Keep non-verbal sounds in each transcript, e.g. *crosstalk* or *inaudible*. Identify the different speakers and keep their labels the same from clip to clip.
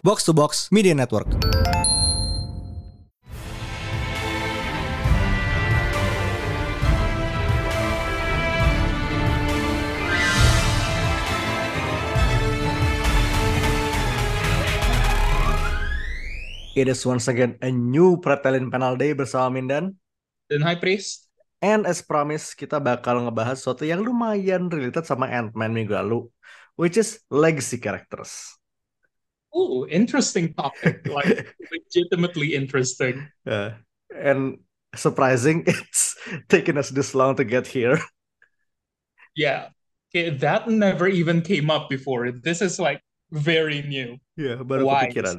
Speaker 1: Box to Box Media Network. It is once again a new Pretelin Panel Day bersama Mindan.
Speaker 2: Dan High Priest.
Speaker 1: And as promised, kita bakal ngebahas sesuatu yang lumayan related sama Ant-Man minggu lalu, which is legacy characters.
Speaker 2: Oh, interesting topic. Like *laughs* legitimately interesting.
Speaker 1: Uh, and surprising, *laughs* it's taken us this long to get here.
Speaker 2: Yeah. Okay, that never even came up before. This is like very new.
Speaker 1: Yeah, baru
Speaker 2: Why
Speaker 1: kepikiran.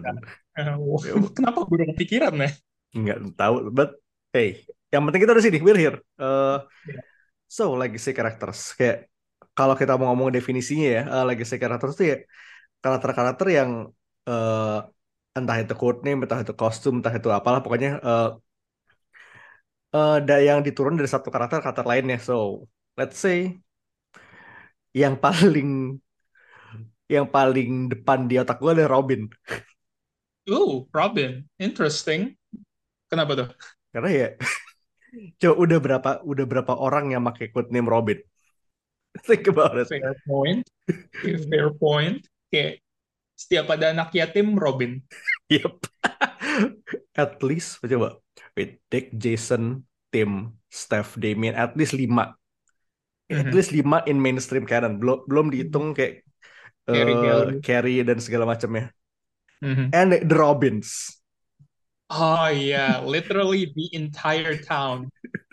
Speaker 2: Uh, *laughs* kenapa baru kepikiran ya?
Speaker 1: Nggak tahu, but hey, yang penting kita udah sini, we're here. Uh,
Speaker 2: Yeah.
Speaker 1: So, legacy characters. Kayak, kalau kita mau ngomong definisinya ya, uh, legacy characters itu ya karakter-karakter yang uh, entah itu codename, entah itu kostum, entah itu apalah, pokoknya uh, uh, ada yang diturun dari satu karakter ke karakter lainnya. So, let's say yang paling yang paling depan di otak gue adalah Robin.
Speaker 2: Oh, Robin. Interesting. Kenapa tuh?
Speaker 1: Karena ya coba udah berapa udah berapa orang yang pakai codename Robin? *laughs* Think about it.
Speaker 2: Fair point. Fair point. Kayak setiap ada anak yatim, Robin.
Speaker 1: Yep. *laughs* At least coba wait, Dick, Jason, Tim, Steph, Damien, at least lima. At
Speaker 2: Mhm.
Speaker 1: least lima in mainstream canon. Belum belum dihitung kayak
Speaker 2: Carrie
Speaker 1: eh. Carrie dan segala macamnya.
Speaker 2: Mhm.
Speaker 1: And the Robins.
Speaker 2: Oh yeah, literally the entire town. *laughs*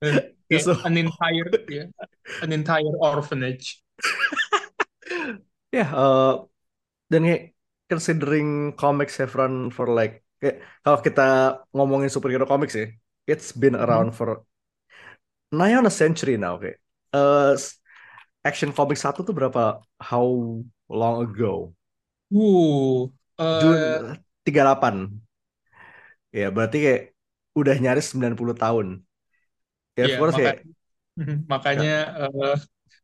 Speaker 2: Uh,
Speaker 1: So-
Speaker 2: an entire yeah, an entire orphanage. *laughs*
Speaker 1: Ya, eh, dan kayak considering comics have run for like kayak kalau kita ngomongin superhero comics ya, it's been
Speaker 2: Mhm.
Speaker 1: around for nigh on a century now kayak. S- Action Comics 1 tuh berapa how long ago?
Speaker 2: Uh, uh,
Speaker 1: Jun 38. Ya, berarti kayak udah nyaris 90 tahun. Ya, of
Speaker 2: Iya, maka-
Speaker 1: kayak *laughs*
Speaker 2: makanya uh,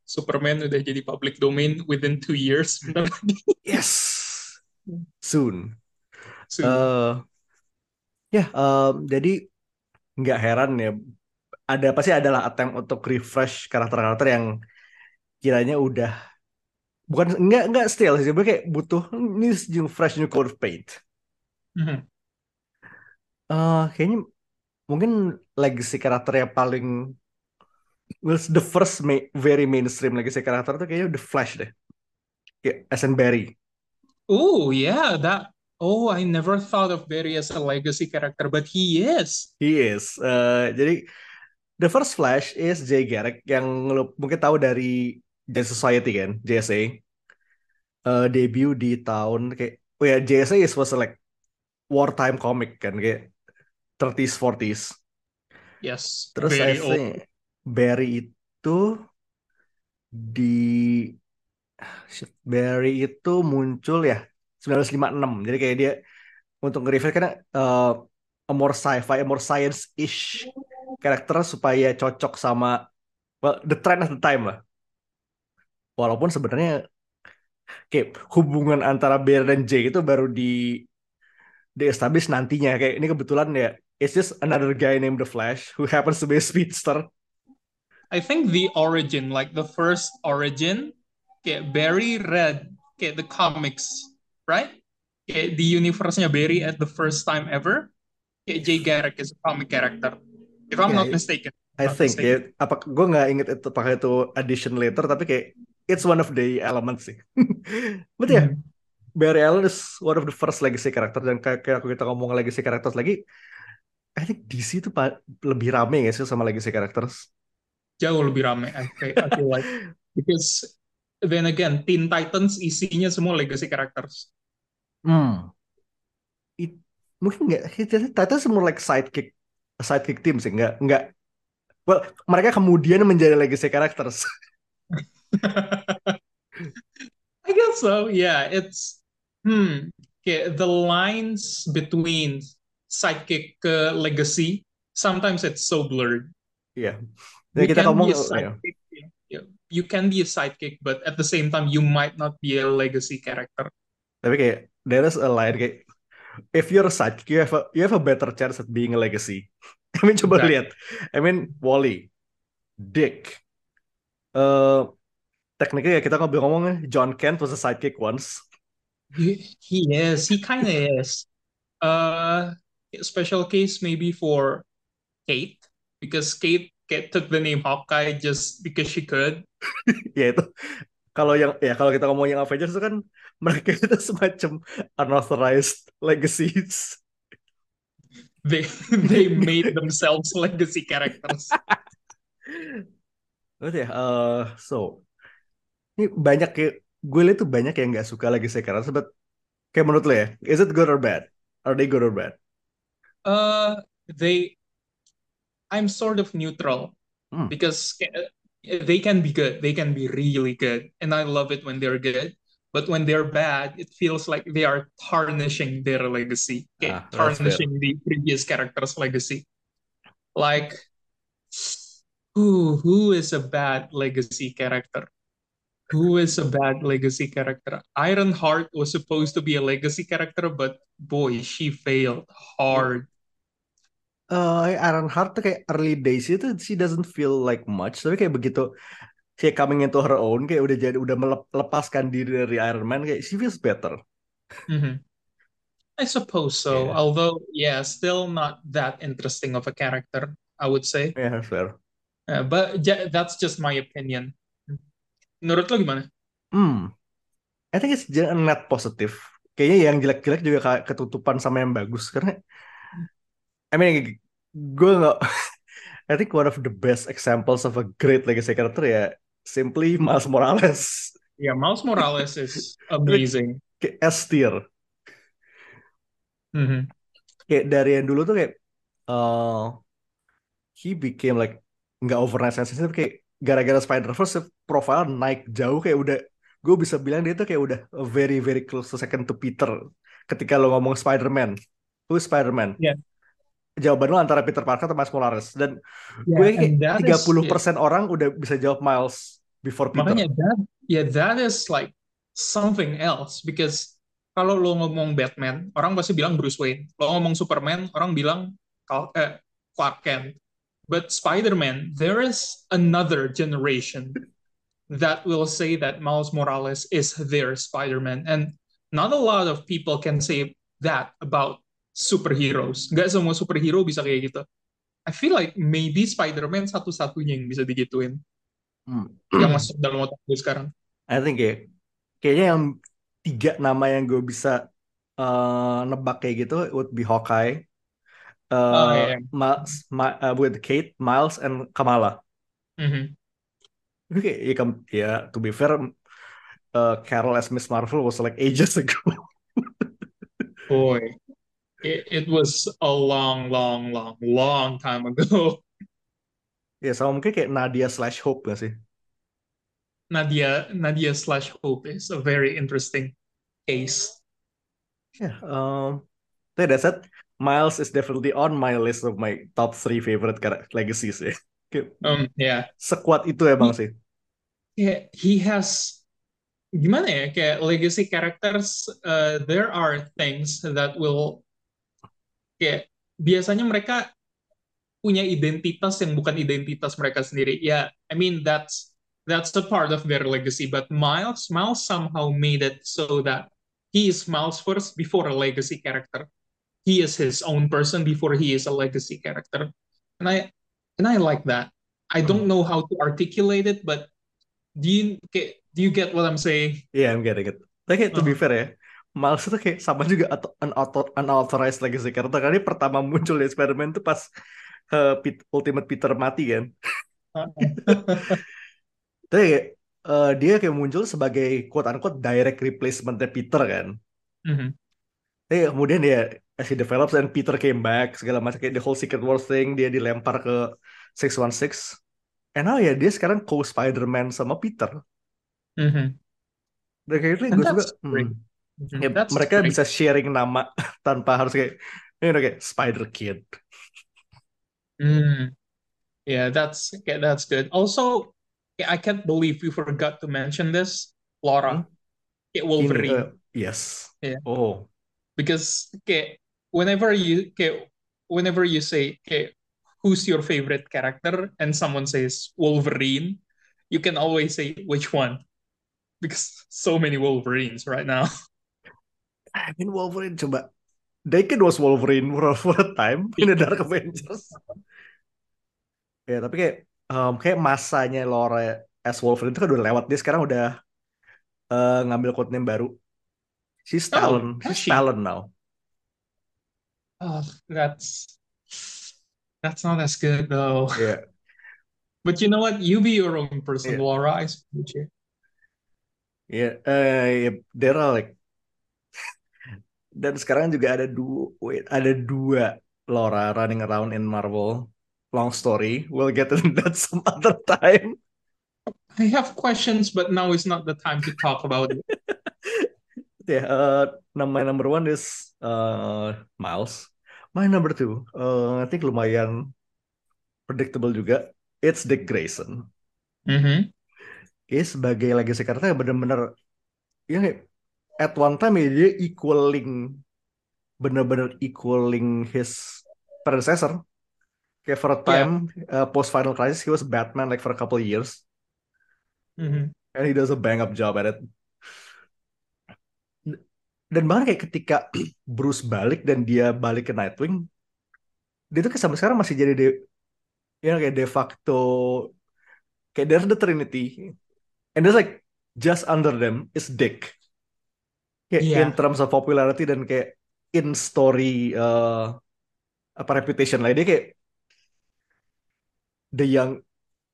Speaker 2: Superman udah jadi public domain within two years. *laughs*
Speaker 1: Yes. Soon.
Speaker 2: Soon.
Speaker 1: eh ya, em, jadi nggak heran ya. Ada pasti adalah attempt untuk refresh karakter-karakter yang kiranya udah bukan nggak nggak stale sih, kayak butuh new, new fresh new coat of paint.
Speaker 2: Mhm.
Speaker 1: eh kayaknya mungkin legacy karakter yang paling well, the first ma- very mainstream legacy karakter tuh kayaknya The Flash deh. Kayak SN Barry.
Speaker 2: Oh yeah, that. Oh, I never thought of Barry as a legacy character, but he is.
Speaker 1: He is. Eh, jadi the first Flash is Jay Garrick yang lu mungkin tahu dari Justice Society kan, JSA. Eh, debut di tahun kayak oh ya JSA is was like wartime comic kan kayak 30s 40s.
Speaker 2: Yes,
Speaker 1: Terus I
Speaker 2: old.
Speaker 1: Barry itu di Barry itu muncul ya 1956. Jadi kayak dia untuk nge-reveal karena eh, a more sci-fi, a more science-ish karakter supaya cocok sama well, the trend of the time lah. Walaupun sebenarnya kayak hubungan antara Barry dan Jay itu baru di di establish nantinya kayak ini kebetulan ya it's just another guy named The Flash who happens to be a speedster.
Speaker 2: I think the origin, like the first origin, kayak Barry read kayak the comics, right? Kayak the universe-nya Barry at the first time ever. Kayak Jay Garrick is a comic character, if I'm
Speaker 1: Yeah,
Speaker 2: not mistaken.
Speaker 1: I
Speaker 2: Not
Speaker 1: think
Speaker 2: mistaken.
Speaker 1: ya apa gue nggak inget itu pakai itu addition later tapi kayak it's one of the elements sih. *laughs* But ya
Speaker 2: Mhm.
Speaker 1: Barry Allen is one of the first legacy character dan kayak kayak kita ngomong legacy characters lagi I think DC itu lebih rame ya sih sama legacy characters.
Speaker 2: Jauh lebih rame, I, feel- I feel like. Because then again, Teen Titans isinya semua legacy characters.
Speaker 1: Hmm. It, mungkin nggak Titans more like sidekick sidekick team sih nggak nggak well mereka kemudian menjadi legacy characters. *laughs*
Speaker 2: I guess so. Yeah, it's hmm. Okay, the lines between sidekick ke legacy sometimes it's so blurred. You
Speaker 1: Jadi kita
Speaker 2: can
Speaker 1: ngomong
Speaker 2: be a
Speaker 1: ya.
Speaker 2: sidekick. yeah. You can be a sidekick, but at the same time you might not be a legacy character.
Speaker 1: Tapi kayak there is a line kayak if you're a sidekick, you have a you have a better chance at being a legacy. *laughs* I mean coba
Speaker 2: Exactly.
Speaker 1: lihat. I mean Wally, Dick, eh technically ya kita ngomong-ngomong John Kent was a sidekick once.
Speaker 2: He, he is. He kind of is. Uh, special case maybe for Kate because Kate, Kate took the name Hawkeye just because she could. *laughs*
Speaker 1: ya itu kalau yang ya kalau kita ngomong yang Avengers itu kan mereka itu semacam unauthorized legacies. *laughs*
Speaker 2: They they made themselves legacy characters. *laughs*
Speaker 1: Berarti ya, eh, so ini banyak kayak gue lihat tuh banyak yang nggak suka legacy characters, but kayak menurut lo ya, is it good or bad? Are they good or bad?
Speaker 2: Uh, they. I'm sort of neutral
Speaker 1: Hmm.
Speaker 2: because they can be good. They can be really good, and I love it when they're good. But when they're bad, it feels like they are tarnishing their legacy, okay?
Speaker 1: Ah,
Speaker 2: tarnishing the previous character's legacy. Like, who who is a bad legacy character? Who is a bad legacy character? Ironheart was supposed to be a legacy character, but boy, she failed hard.
Speaker 1: Eh, Ironheart tuh kayak early days itu she doesn't feel like much, tapi kayak begitu she coming into her own kayak udah jadi udah melepaskan diri dari Iron Man kayak she feels better.
Speaker 2: Mhm. I suppose so.
Speaker 1: Yeah.
Speaker 2: Although, yeah, still not that interesting of a character, I would say.
Speaker 1: Yeah, fair.
Speaker 2: Uh, but ja- that's just my opinion. Menurut lo gimana?
Speaker 1: Hmm, I think it's a net positive. Kayaknya yang jelek-jelek juga kayak ketutupan sama yang bagus karena I mean gue nggak *laughs* I think one of the best examples of a great legacy character ya simply Miles Morales
Speaker 2: Yeah, Miles Morales is *laughs* amazing.
Speaker 1: kayak S tier
Speaker 2: Mhm.
Speaker 1: kayak dari yang dulu tuh kayak uh, he became like nggak overnight sensitive kayak gara-gara Spider-Verse profile naik jauh kayak udah gue bisa bilang dia tuh kayak udah very very close to second to Peter ketika lo ngomong Spider-Man who Spider-Man
Speaker 2: Yeah.
Speaker 1: Jawaban lo antara Peter Parker atau Miles Morales. Dan
Speaker 2: Yeah,
Speaker 1: gue kayak
Speaker 2: that is
Speaker 1: 30% orang udah bisa jawab Miles before Peter.
Speaker 2: Makanya that yeah that is like something else. Because kalau lo ngomong Batman orang pasti bilang Bruce Wayne. Lo ngomong Superman orang bilang eh, Clark Kent. But Spider-Man there is another generation that will say that Miles Morales is their Spider-Man. And not a lot of people can say that about superheroes nggak semua superhero bisa kayak gitu I feel like maybe Spider-Man satu-satunya yang bisa digituin
Speaker 1: Hmm.
Speaker 2: yang masuk dalam otak gue sekarang
Speaker 1: I think ya kayaknya yang tiga nama yang gue bisa uh, nebak kayak gitu would be Hawkeye,
Speaker 2: Oh,
Speaker 1: uh,
Speaker 2: iya.
Speaker 1: Miles, Ma- uh, with Kate, Miles, and Kamala.
Speaker 2: Mhm.
Speaker 1: Tapi kayak ya, ya, to be fair, uh, Carol as Miss Marvel was like ages ago.
Speaker 2: Boy, it, it was a long, long, long, long time ago. *laughs*
Speaker 1: ya sama mungkin kayak Nadia slash Hope gak sih?
Speaker 2: Nadia, Nadia slash Hope is a very interesting case.
Speaker 1: Ya, um, that's it. Miles is definitely on my list of my top three favorite character legacies ya. Kayak
Speaker 2: Um, yeah,
Speaker 1: sekuat itu emang sih.
Speaker 2: yeah, he has gimana ya kayak legacy characters. Uh, there are things that will kayak biasanya mereka punya identitas yang bukan identitas mereka sendiri. Yeah, I mean that's that's a part of their legacy. But Miles, Miles somehow made it so that he is Miles first before a legacy character. He is his own person before he is a legacy character, and I and I like that. I don't know how to articulate it, but do you get do you get what I'm saying?
Speaker 1: Iya, I'm getting it. Kayak to be
Speaker 2: Uh-huh.
Speaker 1: fair ya, Miles itu kayak sama juga atau unauthor- unauthorized legacy character. Karena pertama muncul di Spider-Man itu pas uh, Pet- Ultimate Peter mati kan. *laughs* Tapi kayak, uh, dia kayak muncul sebagai quote-unquote direct replacement-nya Peter kan.
Speaker 2: Mhm.
Speaker 1: Tapi kemudian dia as he develops and Peter came back segala macam kayak the whole Secret Wars thing dia dilempar ke 616. And now ya dia sekarang co-Spider-Man sama Peter.
Speaker 2: Mhm.
Speaker 1: Dan kayak itu gue suka. hmm.
Speaker 2: Mhm.
Speaker 1: Ya,
Speaker 2: That's
Speaker 1: mereka
Speaker 2: great.
Speaker 1: bisa sharing nama *laughs* tanpa harus kayak you know, kayak Spider Kid.
Speaker 2: Mm. Yeah, that's okay, that's good. Also, yeah, I can't believe we forgot to mention this. Laura,
Speaker 1: Hmm?
Speaker 2: yeah, Wolverine.
Speaker 1: uh, Yes.
Speaker 2: Yeah.
Speaker 1: Oh,
Speaker 2: Because kayak whenever you kayak whenever you say kayak who's your favorite character and someone says Wolverine, you can always say which one because so many Wolverines right now. *laughs*
Speaker 1: I mean Wolverine coba. Daken was Wolverine for, for a time in the Dark Avengers. *laughs* ya tapi kayak um, kayak masanya Laura as Wolverine itu kan udah lewat. Dia sekarang udah uh, ngambil codename baru. She's
Speaker 2: Oh,
Speaker 1: Talon.
Speaker 2: has
Speaker 1: She's
Speaker 2: she?
Speaker 1: Talon now.
Speaker 2: Oh, that's that's not as good though.
Speaker 1: Ya, *laughs*
Speaker 2: But you know what? You be your own person,
Speaker 1: Yeah.
Speaker 2: Laura. I support you.
Speaker 1: ya, eh, ya, they're all like dan sekarang juga ada dua, wait, ada dua Laura running around in Marvel. Long story, we'll get into that *laughs* some other time.
Speaker 2: I have questions, but now is not the time to talk about it. *laughs*
Speaker 1: Ya, eh, num- my number one is uh, Miles. My number two, uh, I think lumayan predictable juga. It's Dick Grayson.
Speaker 2: Mm-hmm.
Speaker 1: Dia sebagai legacy karakter yang bener-bener ya at one time ya dia equaling bener-bener equaling his predecessor. Kayak for a time uh, post Final Crisis he was Batman like for a couple years
Speaker 2: Mm-hmm.
Speaker 1: and he does a bang up job at it. Dan bahkan kayak ketika *clears throat* Bruce balik dan dia balik ke Nightwing, dia tuh kayak sampai sekarang masih jadi de, ya kayak de facto kayak there's the Trinity and there's like just under them is Dick. Kayak
Speaker 2: Iya.
Speaker 1: in terms of popularity dan kayak in story uh, apa reputation lah dia kayak the young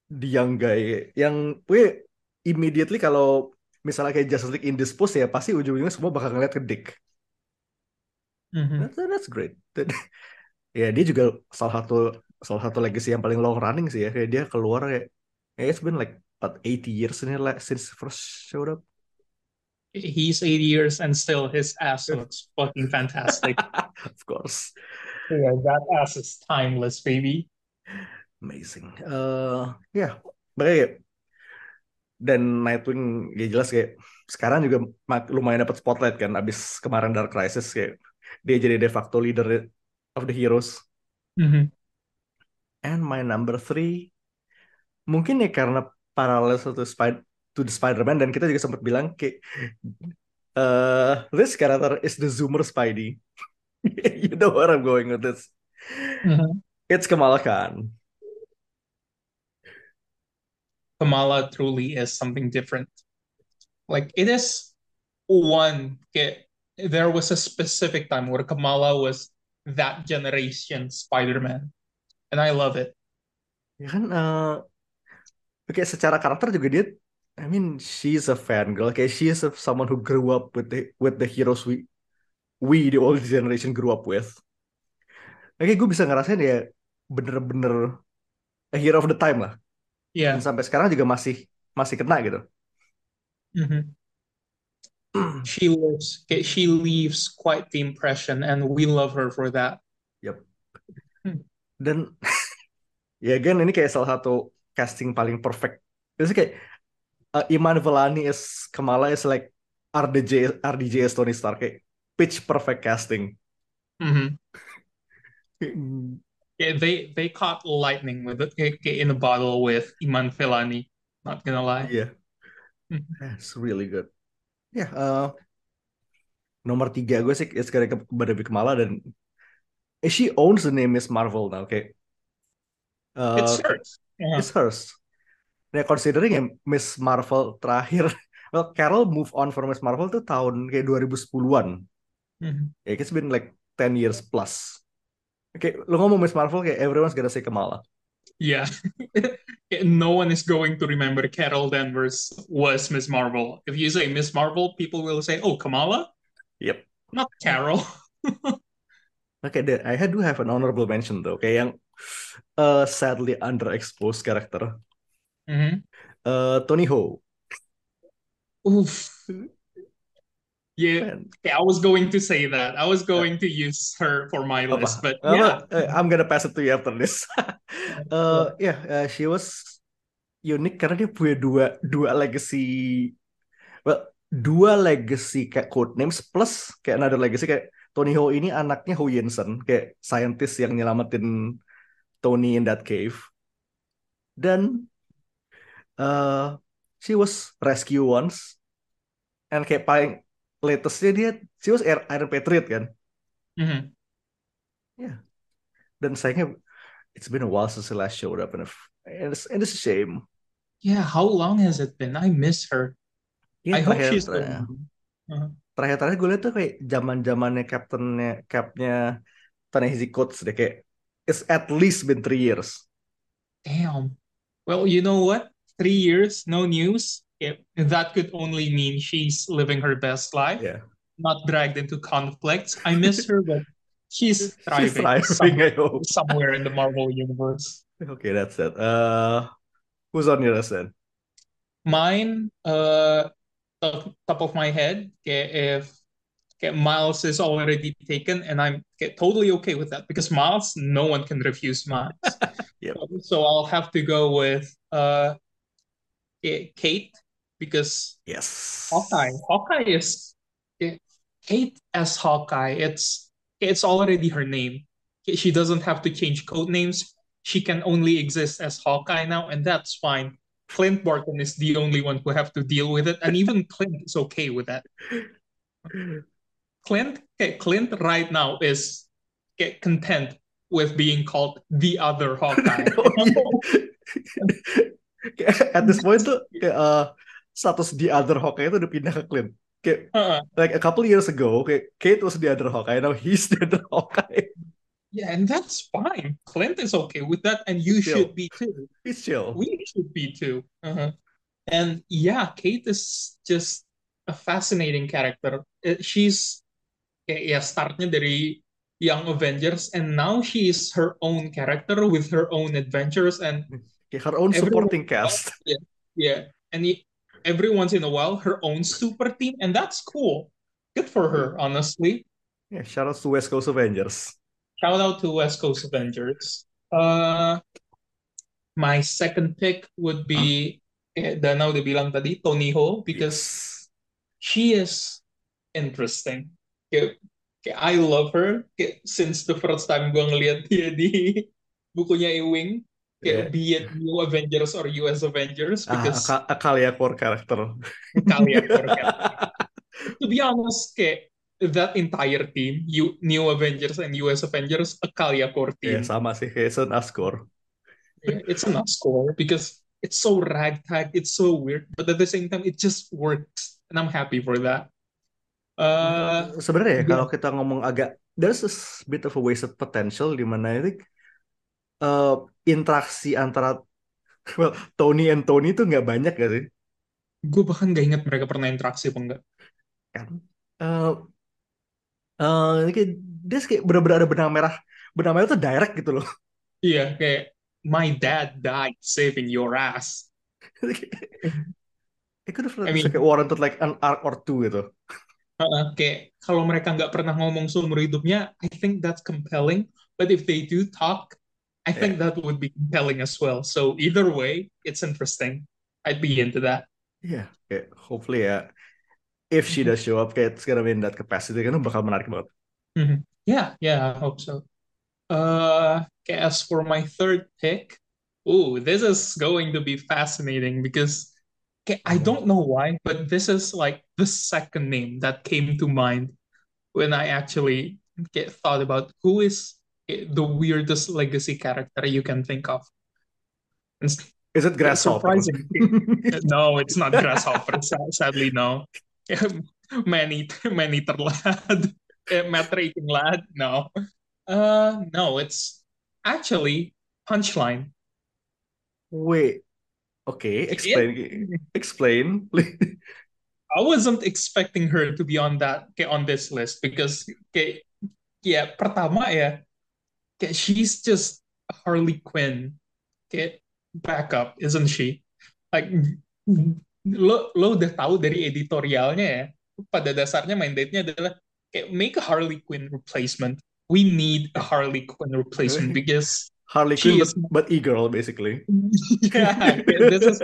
Speaker 1: the young guy yang we immediately kalau misalnya kayak Justice League indisposed ya pasti ujung-ujungnya semua bakal ngeliat ke Dick.
Speaker 2: Mm-hmm.
Speaker 1: That's, that's great. *laughs* ya dia juga salah satu salah satu legacy yang paling long running sih ya kayak dia keluar kayak eh, it's been like about 80 years ini since first showed up.
Speaker 2: He's 80 years and still his ass looks *laughs* fucking fantastic.
Speaker 1: Of course.
Speaker 2: yeah, that ass is timeless, baby.
Speaker 1: Amazing. Eh ya, makanya kayak- dan Nightwing ya jelas kayak sekarang juga lumayan dapat spotlight kan abis kemarin Dark Crisis kayak dia jadi de facto leader of the heroes.
Speaker 2: Mm-hmm.
Speaker 1: And my number three mungkin ya karena parallel to Spider to the Spider-Man dan kita juga sempat bilang kayak eh this character is the Zoomer Spidey. *laughs* you know where I'm going with this.
Speaker 2: Mm-hmm.
Speaker 1: It's Kamala Khan.
Speaker 2: Kamala truly is something different. Like it is one. Okay, there was a specific time where Kamala was that generation Spider-Man, and I love it.
Speaker 1: Ya kan eh Oke, secara karakter juga dia I mean she's a fangirl kayak she is a- someone who grew up with the with the heroes we we the old generation grew up with. Oke, gue bisa ngerasain ya bener-bener a hero of the time lah.
Speaker 2: Yeah.
Speaker 1: Dan sampai sekarang juga masih masih kena gitu.
Speaker 2: Mhm. *clears throat* She lives. okay, She leaves quite the impression, and we love her for that.
Speaker 1: Dan *laughs* ya again ini kayak salah satu casting paling perfect. Jadi kayak uh, Iman Velani is Kamala is like RDJ RDJ as Tony Stark kayak pitch perfect casting.
Speaker 2: Mhm. Yeah, they they caught lightning with it in a bottle with Iman Velani. Not gonna lie.
Speaker 1: Iya,
Speaker 2: Mhm.
Speaker 1: that's really good. Yeah, eh, nomor tiga gue sih is karena ke Kamala dan she owns the name Miss Marvel now. Okay. eh,
Speaker 2: It's hers. Yeah.
Speaker 1: it's hers. Nah, considering ya Miss Marvel terakhir, *laughs* well, Carol move on from Miss Marvel tuh tahun kayak 2010-an.
Speaker 2: Mhm.
Speaker 1: Ya, it's been like 10 years plus. Oke, lo ngomong Miss Marvel kayak everyone's gonna say Kamala.
Speaker 2: Yeah. *laughs* No one is going to remember Carol Danvers was Miss Marvel. If you say Miss Marvel, people will say, "Oh, Kamala,
Speaker 1: Yep.
Speaker 2: not Carol." *laughs*
Speaker 1: Oke, deh, I do have an honorable mention though, kayak yang uh, sadly underexposed karakter.
Speaker 2: Mhm.
Speaker 1: Uh, Tony Ho.
Speaker 2: Oof. Yeah, yeah, I was going to say that. I was going to use her for my
Speaker 1: apa?
Speaker 2: list, but yeah.
Speaker 1: Eh, I'm gonna pass it to you after this. *laughs* uh, yeah, uh, she was unik karena dia punya dua dua legacy. Well, dua legacy kayak code names plus kayak another legacy kayak Tony Ho ini anaknya Ho Yinsen kayak scientist yang nyelamatin Tony in that cave dan uh, she was rescue once and kayak paling latestnya dia she was Iron Patriot kan
Speaker 2: Mhm.
Speaker 1: ya yeah. dan sayangnya it's been a while since the last showed up and it's, and it's a shame
Speaker 2: Yeah, how long has it been? I miss her.
Speaker 1: ya
Speaker 2: I hope
Speaker 1: terakhir
Speaker 2: she's
Speaker 1: terakhir
Speaker 2: moving. Uh-huh.
Speaker 1: terakhir terakhir gue liat tuh kayak zaman zamannya captainnya capnya Ta-Nehisi Coates deh kayak it's at least been three years
Speaker 2: Damn. Well, you know what? Three years, no news. Yeah, that could only mean she's living her best life,
Speaker 1: ya
Speaker 2: not dragged into conflicts. I miss her, but *laughs* she's
Speaker 1: she's
Speaker 2: thriving
Speaker 1: thriving I hope
Speaker 2: somewhere in the Marvel universe.
Speaker 1: okay that's it uh who's on your list then
Speaker 2: Mine, uh, top, top of my head, kayak if kayak Miles is already taken, and I'm kayak totally okay with that because Miles, no one can refuse Miles. *laughs*
Speaker 1: Yep.
Speaker 2: So I'll have to go with uh, Kate because
Speaker 1: yes
Speaker 2: Hawkeye. Hawkeye is Kate as Hawkeye. It's it's already her name. She doesn't have to change code names. She can only exist as Hawkeye now, and that's fine. Clint Barton is the only one who have to deal with it, and even Clint is okay with that. Clint, Clint right now is get content with being called the other Hawkeye. *laughs* *laughs*
Speaker 1: At this point tuh kayak uh, status the other Hawkeye itu udah pindah ke Clint kayak
Speaker 2: Uh,
Speaker 1: like a couple years ago kayak Kate was the other Hawkeye now he's the other Hawkeye
Speaker 2: yeah, and that's fine. Clint is okay with that, and you
Speaker 1: Chill.
Speaker 2: should be too.
Speaker 1: he's chill
Speaker 2: We should be too. Uh-huh. And yeah, Kate is just a fascinating character. Uh, She's ya startnya dari Young Avengers, and now she is her own character with her own adventures, and
Speaker 1: kayak her own
Speaker 2: Everyone-
Speaker 1: supporting cast
Speaker 2: yeah, and y- every once in a while her own super team, and that's cool. Good for her, honestly.
Speaker 1: yeah shout out to West Coast Avengers
Speaker 2: Shout out to West Coast Avengers. Uh, my second pick would be eh, Dana udah bilang tadi Tony Ho because
Speaker 1: yes
Speaker 2: she is interesting. Kayak, kayak I love her kayak, since the first time gue ngeliat dia di *laughs* bukunya Ewing.
Speaker 1: Yeah.
Speaker 2: Be it New Avengers or US Avengers
Speaker 1: ah,
Speaker 2: because
Speaker 1: Aka- Akalia core character
Speaker 2: kalian *laughs* To be honest, kayak that entire team, you, New Avengers and US Avengers, a Kalia core
Speaker 1: ya
Speaker 2: team.
Speaker 1: sama sih kayak Sun Asgore
Speaker 2: Yeah, it's an score because it's so ragtag, it's so weird, but at the same time, it just works, and I'm happy for that. Uh,
Speaker 1: sebenarnya ya
Speaker 2: yeah.
Speaker 1: kalau kita ngomong agak there's a bit of a wasted potential di mana I think uh, interaksi antara well, Tony and Tony itu nggak banyak gak sih
Speaker 2: gue bahkan gak ingat mereka pernah interaksi apa enggak.
Speaker 1: kan uh, uh, ini kayak dia kayak benar-benar ada benang merah benang merah itu direct gitu loh
Speaker 2: Iya, kayak my dad died saving your ass.
Speaker 1: it could have
Speaker 2: I mean-
Speaker 1: kayak warranted like an arc or two gitu
Speaker 2: Uh, kayak kalau mereka nggak pernah ngomong seumur hidupnya, I think that's compelling. But if they do talk, I think that would be compelling as well. So either way, it's interesting. I'd be into that.
Speaker 1: Yeah, kayak hopefully ya if she does show up kayak it's gonna be in that capacity kan bakal menarik banget
Speaker 2: Mhm. Yeah, yeah, I hope so. Uh, okay, as for my third pick, ooh, this is going to be fascinating because okay, I don't know why, but this is like the second name that came to mind when I actually get thought about who is the weirdest legacy character you can think of. And s-
Speaker 1: is it Grasshopper *laughs*
Speaker 2: no, it's not Grasshopper. Sadly, no. *laughs* Many, many terlad. *laughs* Eh, lad. No. Uh, no, it's actually Punchline.
Speaker 1: wait okay explain explain
Speaker 2: I wasn't expecting her to be on that on this list because ya pertama ya kayak she's just Harley Quinn kayak backup isn't she like lo lo udah tahu dari editorialnya ya pada dasarnya mandate-nya adalah kayak make a Harley Quinn replacement we need a Harley Quinn replacement *laughs* because
Speaker 1: Harley Quinn
Speaker 2: She
Speaker 1: but
Speaker 2: is *laughs*
Speaker 1: but e-girl basically.
Speaker 2: yeah, okay, *laughs* this is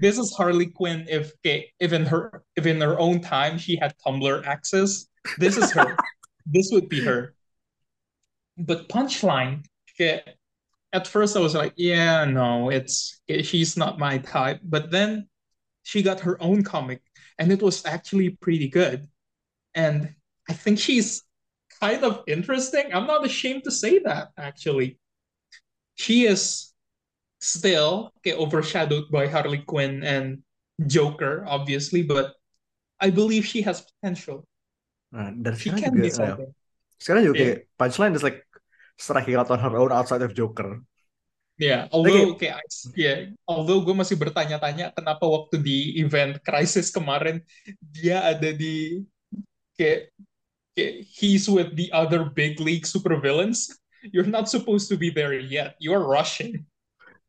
Speaker 2: this is Harley Quinn if okay, if in her if in her own time she had Tumblr access, this is her. this would be her. But Punchline, okay, at first I was like, yeah, no, it's she's not my type. But then she got her own comic, and it was actually pretty good. And I think she's kind of interesting. I'm not ashamed to say that, actually. She is still okay, overshadowed by Harley Quinn and Joker, obviously, but I believe she has potential.
Speaker 1: Nah, dan
Speaker 2: She
Speaker 1: sekarang
Speaker 2: can
Speaker 1: juga
Speaker 2: be
Speaker 1: ya,
Speaker 2: something.
Speaker 1: sekarang juga
Speaker 2: Yeah.
Speaker 1: kayak Punchline is like striking out on her own outside of Joker.
Speaker 2: Yeah,
Speaker 1: Like,
Speaker 2: although kayak yeah, although gue masih bertanya-tanya kenapa waktu di event Crisis kemarin dia ada di kayak, kayak he's with the other big league supervillains. You're not supposed to be there yet. You're rushing.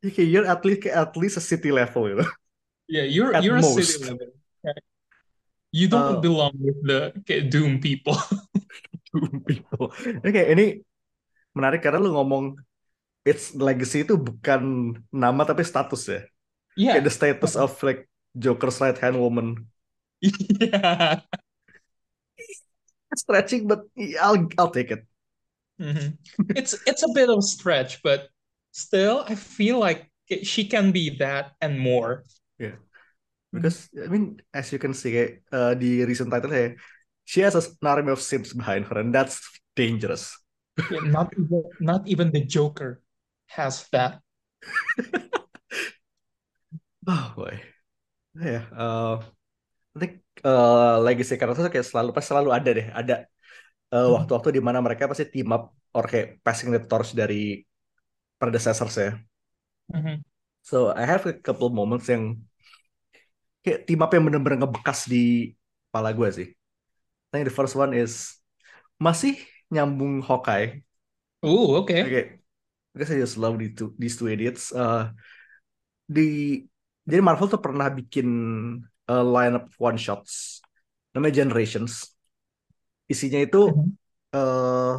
Speaker 1: ya kayak you're at least at least a city level gitu.
Speaker 2: Yeah, you're
Speaker 1: At
Speaker 2: you're a city
Speaker 1: most.
Speaker 2: level. Okay. You don't
Speaker 1: Uh,
Speaker 2: belong with the kayak Doom people. *laughs*
Speaker 1: people. Ini kayak ini menarik karena lu ngomong it's legacy itu bukan nama tapi status ya. Kayak
Speaker 2: Yeah.
Speaker 1: the status of like Joker's right hand woman.
Speaker 2: Yeah.
Speaker 1: Stretching but I'll I'll take it.
Speaker 2: Mhm. It's it's a bit of stretch, but still, I feel like she can be that and more.
Speaker 1: Yeah. Because I mean as you can see kayak uh, di recent title ya she has an army of simps behind her and that's dangerous.
Speaker 2: Yeah, not even not even the Joker has that. *laughs*
Speaker 1: Oh boy. Ya, uh, I think uh, legacy karakter tuh kayak selalu pas selalu ada deh, ada uh, waktu-waktu di mana mereka pasti team up or kayak passing the torch dari predecessors ya.
Speaker 2: Mhm.
Speaker 1: So I have a couple moments yang kayak team up yang bener-bener ngebekas di kepala gue sih. I think the first one is masih nyambung Hawkeye.
Speaker 2: Oh, okay.
Speaker 1: Oke, because I just love these two, these two idiots. Uh, di jadi Marvel tuh pernah bikin uh, lineup one shots namanya Generations. Isinya itu
Speaker 2: Mhm.
Speaker 1: eh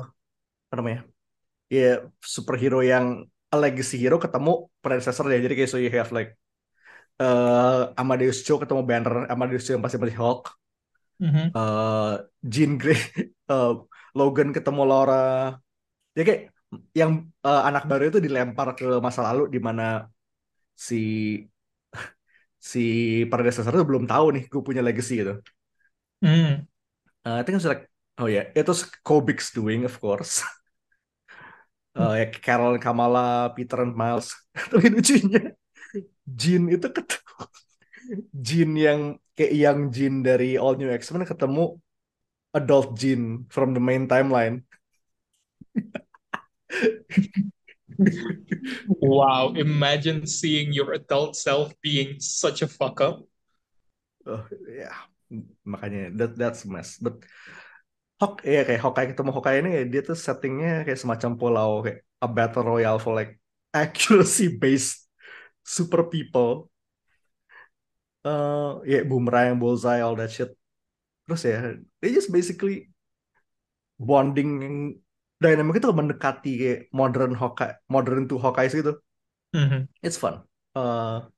Speaker 1: apa namanya? Ya superhero yang a legacy hero ketemu predecessor ya. Jadi kayak so you have like eh Amadeus Cho ketemu Banner, Amadeus Cho yang pasti masih Hulk,
Speaker 2: Mhm.
Speaker 1: eh Jean Grey, eh, *laughs* Logan ketemu Laura. Jadi kayak yang eh, anak baru itu dilempar ke masa lalu di mana si *laughs* si predecessor itu belum tahu nih gue punya legacy gitu.
Speaker 2: Mm.
Speaker 1: Uh, I think it's like oh ya yeah. itu Kobik's doing of course. *laughs* Uh, ya Carol, Kamala, Peter, and Miles. *laughs* Tapi lucunya Jean itu ketemu Jean yang kayak yang Jean dari All New X-Men ketemu adult Jean from the main timeline.
Speaker 2: Wow, imagine seeing your adult self being such a fuck up.
Speaker 1: Oh, ya makanya that that's mess. But Hawk ya kayak Hawkeye ketemu Hawkeye ini dia tuh settingnya kayak semacam pulau kayak a battle royale for like accuracy based super people. Uh, ya Boomerang, Bullseye, all that shit. Terus ya, they just basically bonding dynamic itu mendekati kayak modern Hawkeye, modern to Hawkeye gitu.
Speaker 2: Mhm.
Speaker 1: It's fun. Uh,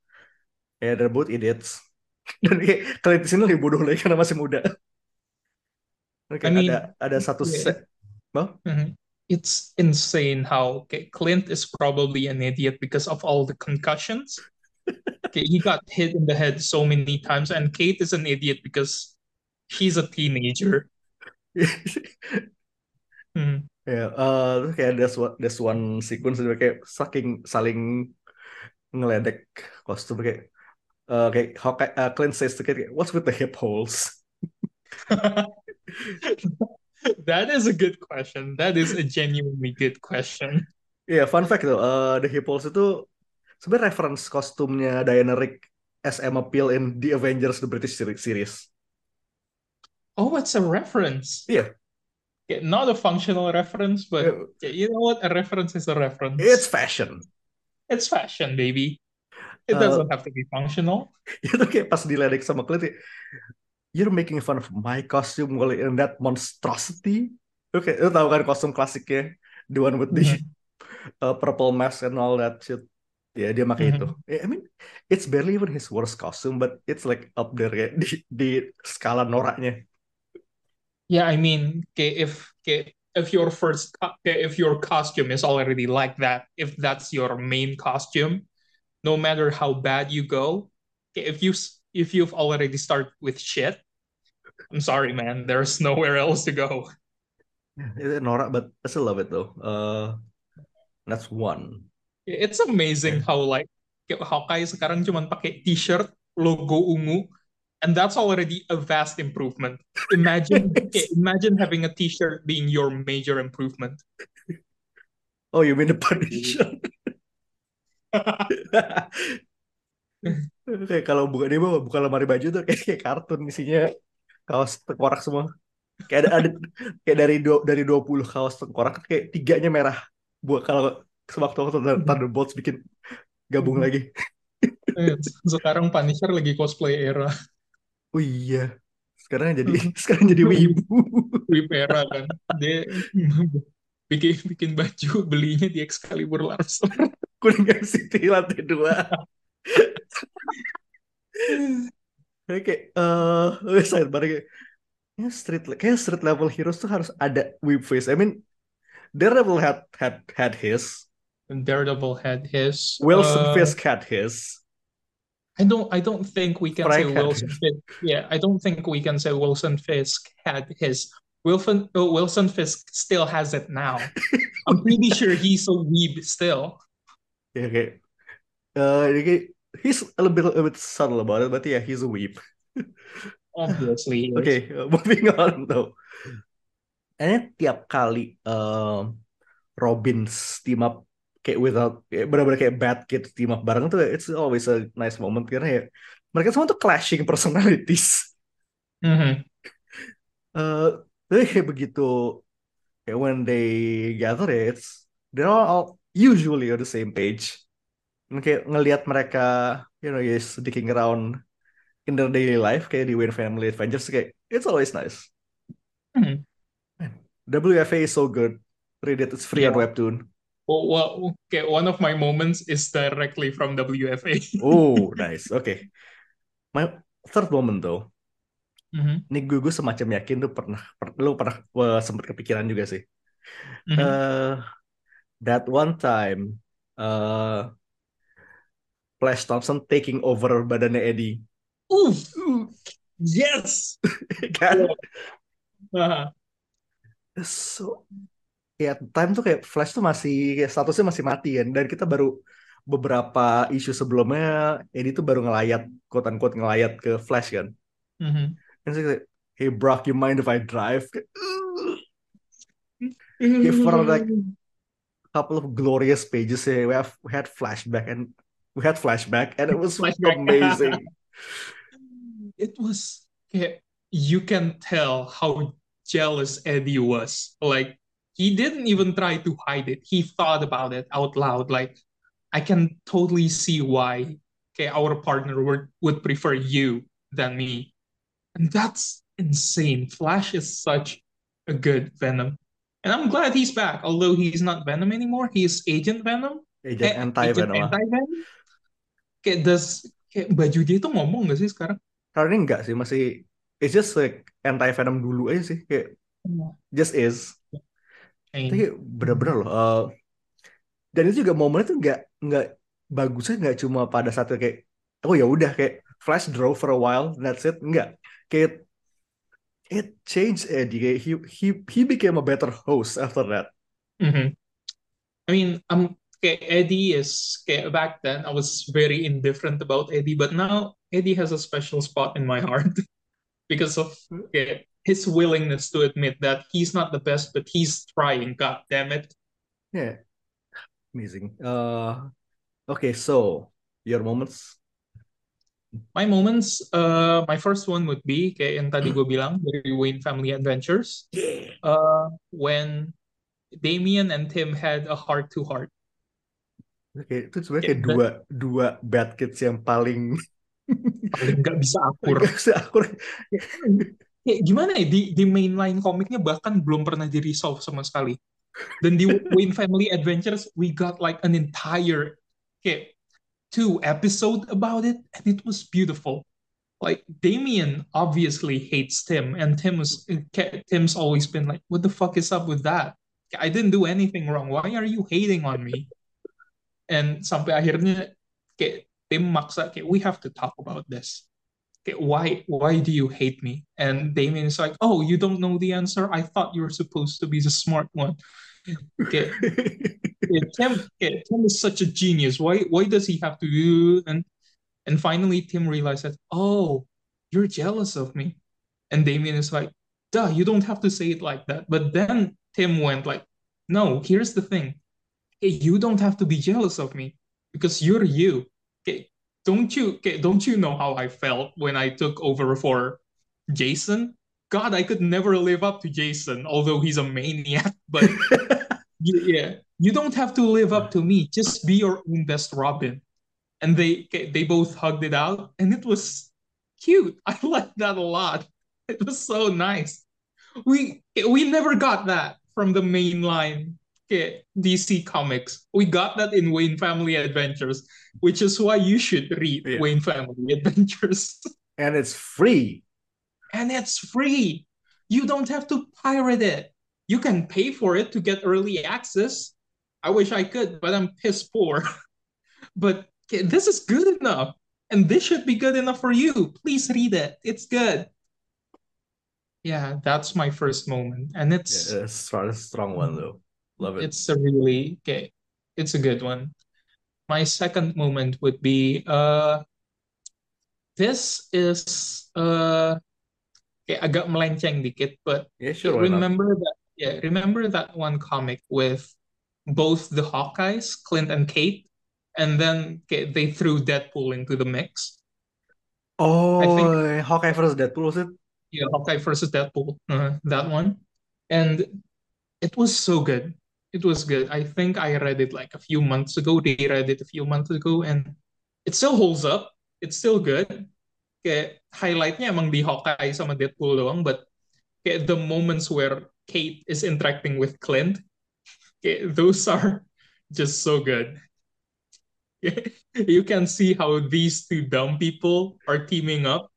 Speaker 1: ya they're both idiots. *laughs* Dan kayak kalian di sini lebih bodoh lagi karena masih muda. Oke,
Speaker 2: I mean,
Speaker 1: ada ada satu
Speaker 2: yeah.
Speaker 1: set. Bang?
Speaker 2: Mhm. It's insane how okay, Clint is probably an idiot because of all the concussions. *laughs* Okay, he got hit in the head so many times, and Kate is an idiot because she's a teenager. Mhm. *laughs*
Speaker 1: Ya, eh, terus kayak there's one, there's one sequence kayak saking saling ngeledek kostum kayak eh, kayak Hawkeye, eh, Clint says to Kate, what's with the hip holes? *laughs*
Speaker 2: That is a good question. That is a genuinely good question. *laughs*
Speaker 1: Iya, fun fact tuh, eh, the hip holes itu sebenarnya reference kostumnya Diana Rigg as Emma Peel in The Avengers The British Seri- Series.
Speaker 2: Oh, it's a reference.
Speaker 1: Iya,
Speaker 2: Okay, not a functional reference, but okay, you know what? A reference is a reference.
Speaker 1: it's fashion.
Speaker 2: It's fashion, baby. It
Speaker 1: Uh,
Speaker 2: doesn't have to be functional. *laughs*
Speaker 1: itu kayak pas diledek sama Clint, you're making fun of my costume while in that monstrosity. Oke, lu tahu kan kostum klasiknya, the one with the
Speaker 2: Mhm. *laughs*
Speaker 1: uh, purple mask and all that shit. Ya dia pakai itu.
Speaker 2: Mhm.
Speaker 1: I mean, it's barely even his worst costume, but it's like up there kayak di, di skala noraknya.
Speaker 2: Yeah, I mean, okay, if okay, if your first okay, if your costume is already like that, if that's your main costume, no matter how bad you go, okay, if you if you've already started with shit, I'm sorry, man. There's nowhere else to go.
Speaker 1: Itu norak, but I still love it though. Uh, that's one.
Speaker 2: It's amazing how like Hawkeye sekarang cuman pakai t-shirt logo ungu, and that's already a vast improvement. Imagine *laughs* kayak, imagine having a t-shirt being your major improvement.
Speaker 1: Oh, you mean the Punisher? *laughs* Kayak kalau buka dia buka lemari baju tuh kayak, kayak kartun isinya kaos tengkorak semua. Kayak ada, ada kayak dari dua, dari 20 kaos tengkorak kayak tiganya merah. Buat kalau sewaktu-waktu Thund- Thunderbolts bikin gabung lagi.
Speaker 2: Eh, Sekarang Punisher lagi cosplay era
Speaker 1: Oh iya. Sekarang jadi *laughs* sekarang jadi *laughs* wibu.
Speaker 2: Wib era kan. Dia *laughs* bikin bikin baju belinya di Excalibur Store.
Speaker 1: Kuningan City lantai dua. Kayak kayak eh side bar kayak ya street kayak street level heroes tuh harus ada whip face. I mean Daredevil had had had his.
Speaker 2: Daredevil had his.
Speaker 1: Wilson
Speaker 2: uh,
Speaker 1: Fisk had his.
Speaker 2: I don't. I don't think we can say
Speaker 1: Frank had
Speaker 2: Wilson. Fisk. Yeah, I don't think we can say Wilson Fisk had his. Wilson uh, Wilson Fisk still has it now. *laughs* I'm pretty sure he's a weeb still.
Speaker 1: Kayak eh ini he's a little bit, a bit subtle about it, but yeah, he's a weep. *laughs*
Speaker 2: Obviously, is.
Speaker 1: Uh, *laughs* moving on though. Kayaknya tiap kali um, Robins team up kayak without kayak benar-benar kayak bad kids team up bareng tuh it's always a nice moment karena ya mereka semua tuh clashing *laughs* personalities.
Speaker 2: Mhm.
Speaker 1: Eh tapi kayak begitu kayak when they gather ya, it's they're all, all usually on the same page. Dan kayak ngelihat mereka you know yes dicking around in their daily life kayak di Wayne Family Adventures kayak it's always nice.
Speaker 2: Mhm.
Speaker 1: WFA is so good. Read it, it's free on
Speaker 2: Yeah.
Speaker 1: Webtoon.
Speaker 2: Well, okay. One of my moments is directly from WFA.
Speaker 1: Oh, *laughs* nice. Okay. My third moment though,
Speaker 2: Mhm.
Speaker 1: ini gue, gue semacam yakin tuh pernah, per- lu pernah uh, sempat kepikiran juga sih.
Speaker 2: Mhm.
Speaker 1: Eh, that one time, uh, Flash Thompson taking over badannya Eddie,
Speaker 2: Oof.
Speaker 1: Uh,
Speaker 2: Yes. *laughs*
Speaker 1: kan?
Speaker 2: Uh,
Speaker 1: So, ya the time tuh kayak Flash tuh masih kayak statusnya masih mati kan, dan kita baru beberapa isu sebelumnya Eddie tuh baru ngelayat, quote unquote ngelayat ke Flash kan.
Speaker 2: mhm.
Speaker 1: And so kayak, hey Brock, you mind if I drive? Kayak. Kayak for like couple of glorious pages eh, we have we had flashback and we had flashback and it was *laughs*
Speaker 2: Flashback.
Speaker 1: amazing. *laughs*
Speaker 2: It was yeah, you can tell how jealous Eddie was. Like he didn't even try to hide it. He thought about it out loud. Like I can totally see why okay, our partner would, would prefer you than me. And that's insane. Flash is such a good Venom. And I'm glad he's back. Although he's not Venom anymore, he's Agent Venom.
Speaker 1: Agent
Speaker 2: Eh,
Speaker 1: anti
Speaker 2: Agent
Speaker 1: Venom.
Speaker 2: Anti-Venom. Kayak does kayak baju dia tuh ngomong gak sih sekarang?
Speaker 1: Karena enggak sih masih it's just like anti Venom dulu aja sih kayak just is. Tapi bener-bener loh. uh, dan itu juga momennya tuh nggak nggak bagusnya nggak cuma pada saat itu kayak oh ya udah kayak Flash drove for a while that's it enggak kayak it changed Eddie kayak he he he became a better host after that.
Speaker 2: Mhm. I mean, um, okay, Eddie is okay, back then I was very indifferent about Eddie, but now Eddie has a special spot in my *laughs* heart because of okay, his willingness to admit that he's not the best, but he's trying. God damn it!
Speaker 1: Yeah, amazing. Uh, okay, so your moments.
Speaker 2: My moments, uh, my first one would be kayak yang tadi gue bilang dari Wayne Family Adventures, uh, when Damien and Tim had a heart to heart.
Speaker 1: Oke, itu sebenarnya
Speaker 2: kayak
Speaker 1: dua dua bad kids yang paling
Speaker 2: paling nggak bisa akur. *laughs*
Speaker 1: gak bisa akur. *laughs*
Speaker 2: Kayak gimana ya di di mainline komiknya bahkan belum pernah di resolve sama sekali. Then the *laughs* Wayne Family Adventures, we got like an entire okay, two episode about it, and it was beautiful. Like Damien obviously hates Tim, and Tim was Tim's always been like, "What the fuck is up with that? I didn't do anything wrong. Why are you hating on me?" And sampai akhirnya kayak Tim maksa kayak we have to talk about this. Why why do you hate me? And Damien is like, "Oh, you don't know the answer. I thought you were supposed to be the smart one." Kayak, *laughs* kayak Tim, kayak, Tim is such a genius. Why why does he have to do and and finally, Tim realizes, oh, you're jealous of me. And Damien is like, duh, you don't have to say it like that. But then Tim went like, no, here's the thing. Hey, you don't have to be jealous of me because you're you. Okay, don't you don't you know how I felt when I took over for Jason? God, I could never live up to Jason, although he's a maniac. *laughs* But yeah, you don't have to live up to me. Just be your own best Robin and they they both hugged it out, and it was cute. *laughs* I liked that a lot. It was so nice. We we never got that from the mainline Uh, DC Comics. We got that in Wayne Family Adventures, which is why you should read yeah. Wayne Family *laughs* Adventures.
Speaker 1: And it's free.
Speaker 2: And it's free. You don't have to pirate it. You can pay for it to get early access. I wish I could, but I'm piss poor. *laughs* but this is good enough and this should be good enough for you please read it it's good yeah that's my first moment and it's
Speaker 1: yeah, it's a strong one though love it
Speaker 2: it's a really okay it's a good one my second moment would be uh this is uh kayak agak melenceng dikit but
Speaker 1: yeah, sure,
Speaker 2: remember that yeah remember that one comic with both the Hawkeyes Clint and Kate and then they threw Deadpool into the mix.
Speaker 1: Oh, I think, Hawkeye versus Deadpool was it?
Speaker 2: Yeah, Hawkeye versus Deadpool, uh, that one, and it was so good. It was good. I think I read it like a few months ago. They read it a few months ago, and it still holds up. It's still good. Kayak highlightnya emang di Hawkeye sama Deadpool doang, but kayak the moments where Kate is interacting with Clint, kayak those are just so good. *laughs* you can see how these two dumb people are teaming up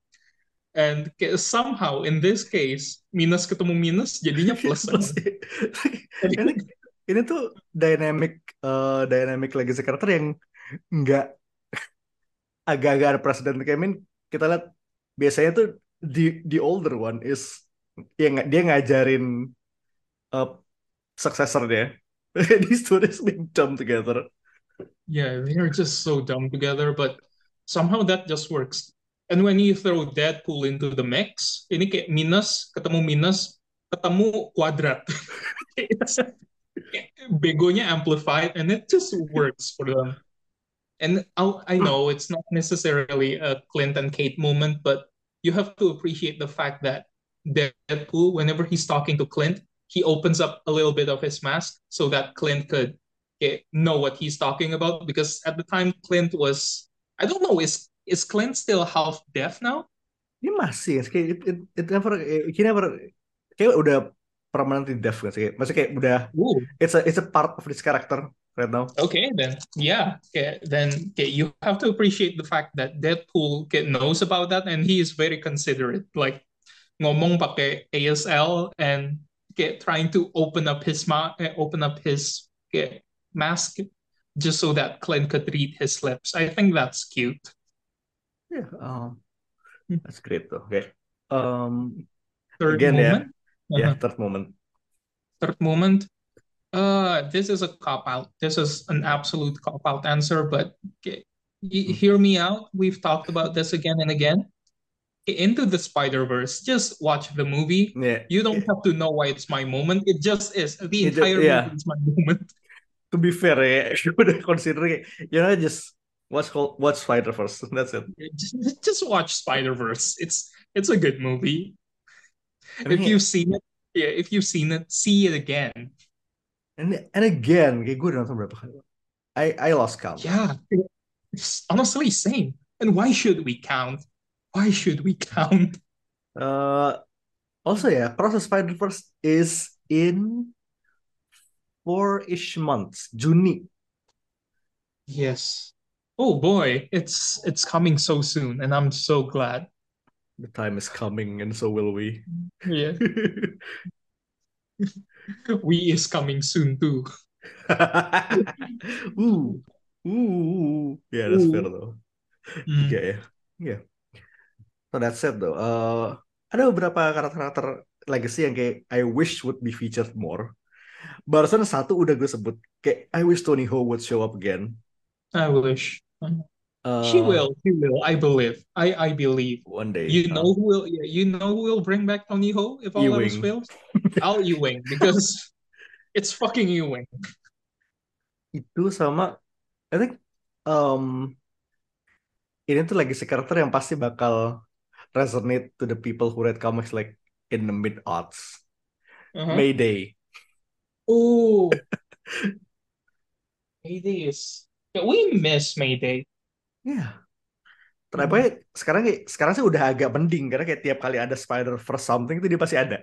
Speaker 2: and somehow in this case minus ketemu minus jadinya plus *laughs*
Speaker 1: ini, *laughs* ini tuh dynamic uh, dynamic legacy karakter yang nggak agak-agak ada presiden kayak min kita lihat biasanya tuh the the older one is yang dia ngajarin uh, successor dia *laughs* these two is being dumb together
Speaker 2: yeah, they're just so dumb together, but somehow that just works. And when you throw Deadpool into the mix, ini kayak minus ketemu minus ketemu kuadrat. *laughs* Begonya amplified, and it just works for them. And I'll, I know it's not necessarily a Clint and Kate moment, but you have to appreciate the fact that Deadpool, whenever he's talking to Clint, he opens up a little bit of his mask so that Clint could know what he's talking about because at the time Clint was I don't know is is Clint still half deaf now?
Speaker 1: Ini masih it, it, it never he never kayak udah permanently deaf kan sih masih kayak udah Ooh. it's a it's a part of this character right now.
Speaker 2: Okay then yeah okay, then okay, you have to appreciate the fact that Deadpool knows about that and he is very considerate like ngomong pakai ASL and get trying to open up his eh, open up his okay, mask just so that Clint could read his lips. I think that's cute.
Speaker 1: Yeah, um, that's great though. Okay. Um,
Speaker 2: third again, moment.
Speaker 1: Yeah, yeah, third moment.
Speaker 2: Third moment. Uh, this is a cop out. This is an absolute cop out answer, but okay, mm-hmm. hear me out. We've talked about this again and again. Into the Spider Verse, just watch the movie.
Speaker 1: Yeah.
Speaker 2: You don't have to know why it's my moment. It just is. The entire just, yeah. movie is my moment *laughs*
Speaker 1: to be fair ya udah *laughs* consider you know just watch watch Spider Verse *laughs* that's it
Speaker 2: just, just watch Spider Verse it's it's a good movie if you've seen it yeah if you've seen it see it again
Speaker 1: and and again kayak gue udah nonton berapa kali I I lost count
Speaker 2: yeah it's honestly same and why should we count why should we count
Speaker 1: uh also yeah Process Spider Verse is in four-ish months. Juni.
Speaker 2: Yes. Oh boy, it's it's coming so soon, and I'm so glad.
Speaker 1: The time is coming, and so will we.
Speaker 2: Yeah, *laughs* we is coming soon too. *laughs*
Speaker 1: ooh, ooh, yeah, that's fair
Speaker 2: Ooh.
Speaker 1: though.
Speaker 2: Mm.
Speaker 1: Tiga ya, yeah. So that's it though. Uh, ada beberapa karakter-karakter legacy yang kayak I wish would be featured more. Barusan satu udah gue sebut kayak I wish Tony Ho would show up again.
Speaker 2: I wish.
Speaker 1: Uh,
Speaker 2: She will, she will. I believe. I I believe.
Speaker 1: one day.
Speaker 2: You
Speaker 1: Uh,
Speaker 2: know who will yeah, you know who will bring back Tony Ho if all else
Speaker 1: Ewing.
Speaker 2: fails? *laughs* Al Ewing, because it's fucking Ewing.
Speaker 1: itu sama I think um ini tuh legacy karakter yang pasti bakal resonate to the people who read comics like in the mid aughts.
Speaker 2: Uh-huh.
Speaker 1: Mayday.
Speaker 2: Oh, *laughs* Mayday is. We miss Mayday.
Speaker 1: Ya. Kenapa ya sekarang sekarang sih udah agak mending karena kayak tiap kali ada Spider Verse something itu dia pasti ada.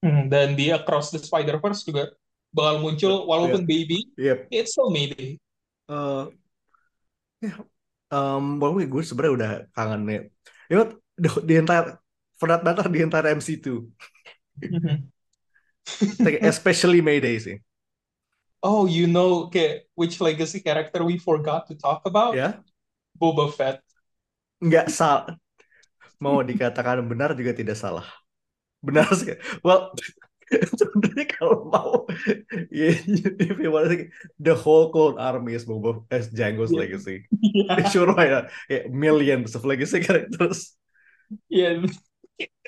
Speaker 2: Hmm, dan dia Across the Spider-Verse juga bakal muncul walaupun baby,
Speaker 1: Yep.
Speaker 2: it's still Mayday.
Speaker 1: Eh, ya, um, walaupun gue sebenarnya udah kangen ya. You know, the, the entire that matter the entire MC2, like, especially Mayday sih. *laughs*
Speaker 2: oh, you know kayak which legacy character we forgot to talk about?
Speaker 1: Ya,
Speaker 2: Boba Fett.
Speaker 1: nggak salah. Mau dikatakan benar juga tidak salah. Benar sih. Well, sebenarnya kalau mau, *laughs* yeah, if you want to think, the whole clone army is Boba as Django's
Speaker 2: Yeah.
Speaker 1: legacy.
Speaker 2: Yeah, *laughs*
Speaker 1: Sure, why not? Yeah, millions of legacy characters.
Speaker 2: yeah,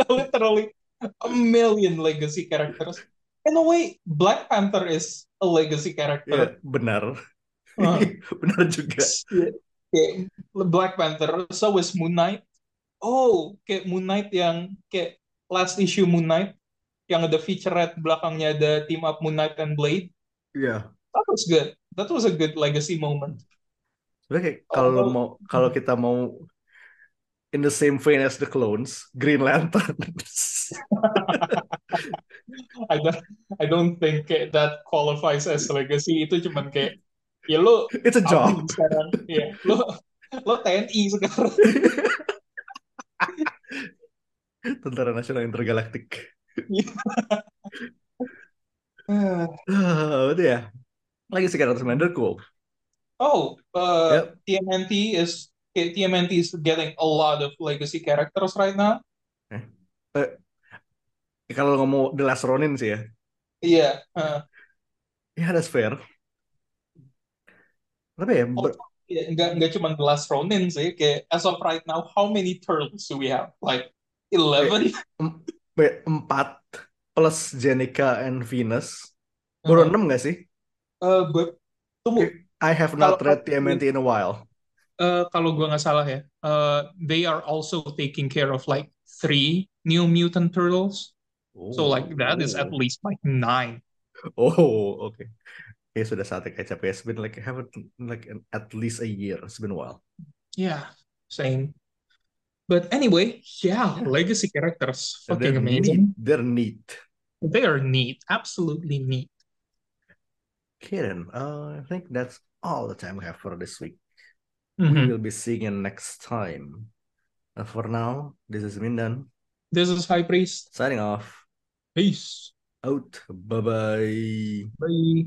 Speaker 2: literally a million legacy characters. In a way, Black Panther is a legacy character.
Speaker 1: benar.
Speaker 2: Uh, *laughs*
Speaker 1: benar juga.
Speaker 2: yeah, kayak Black Panther, so is Moon Knight. Oh, kayak Moon Knight yang kayak last issue Moon Knight yang ada featurette belakangnya ada team up Moon Knight and Blade.
Speaker 1: Iya.
Speaker 2: That was good. That was a good legacy moment.
Speaker 1: Sebenarnya kalau
Speaker 2: Although-
Speaker 1: mau kalau kita mau in the same vein as the clones, Green Lantern. *laughs*
Speaker 2: I don't I don't think that qualifies as legacy. Itu cuman kayak ya lo
Speaker 1: It's a job.
Speaker 2: sekarang. Ya, lo lo TNI sekarang. *laughs*
Speaker 1: Tentara Nasional Intergalaktik. Udah ya. Lagi karakter Commander cool.
Speaker 2: Oh, uh,
Speaker 1: Yep.
Speaker 2: TMNT is TMNT is getting a lot of legacy characters right now.
Speaker 1: Kalau ngomong The Last Ronin sih ya.
Speaker 2: Iya, uh,
Speaker 1: Ya, that's fair. Tapi ya, ber-
Speaker 2: ya, nggak nggak cuma The Last Ronin sih. Kayak as of right now, how many turtles do we have? Like eleven?
Speaker 1: empat plus Jenica and Venus. Baru enam nggak sih?
Speaker 2: uh, but tunggu,
Speaker 1: I have not
Speaker 2: Kalau-
Speaker 1: read TMNT in a while.
Speaker 2: uh, kalau gua nggak salah ya, uh, they are also taking care of like three New Mutant Turtles. So like that is at
Speaker 1: Oh.
Speaker 2: least like nine.
Speaker 1: Oh, oke. Ya sudah saatnya catch up. It's been like haven't like an- at least a year. It's been a while.
Speaker 2: Yeah, same. But anyway, yeah, legacy characters, fucking
Speaker 1: they're
Speaker 2: amazing.
Speaker 1: neat. They're neat.
Speaker 2: They are neat, absolutely neat.
Speaker 1: Okay then. Uh, I think that's all the time we have for this week. We
Speaker 2: Mhm.
Speaker 1: will be seeing you next time. Uh, for now, this is Mindan
Speaker 2: This is High Priest.
Speaker 1: signing off.
Speaker 2: Peace.
Speaker 1: Out. Bye bye.
Speaker 2: Bye.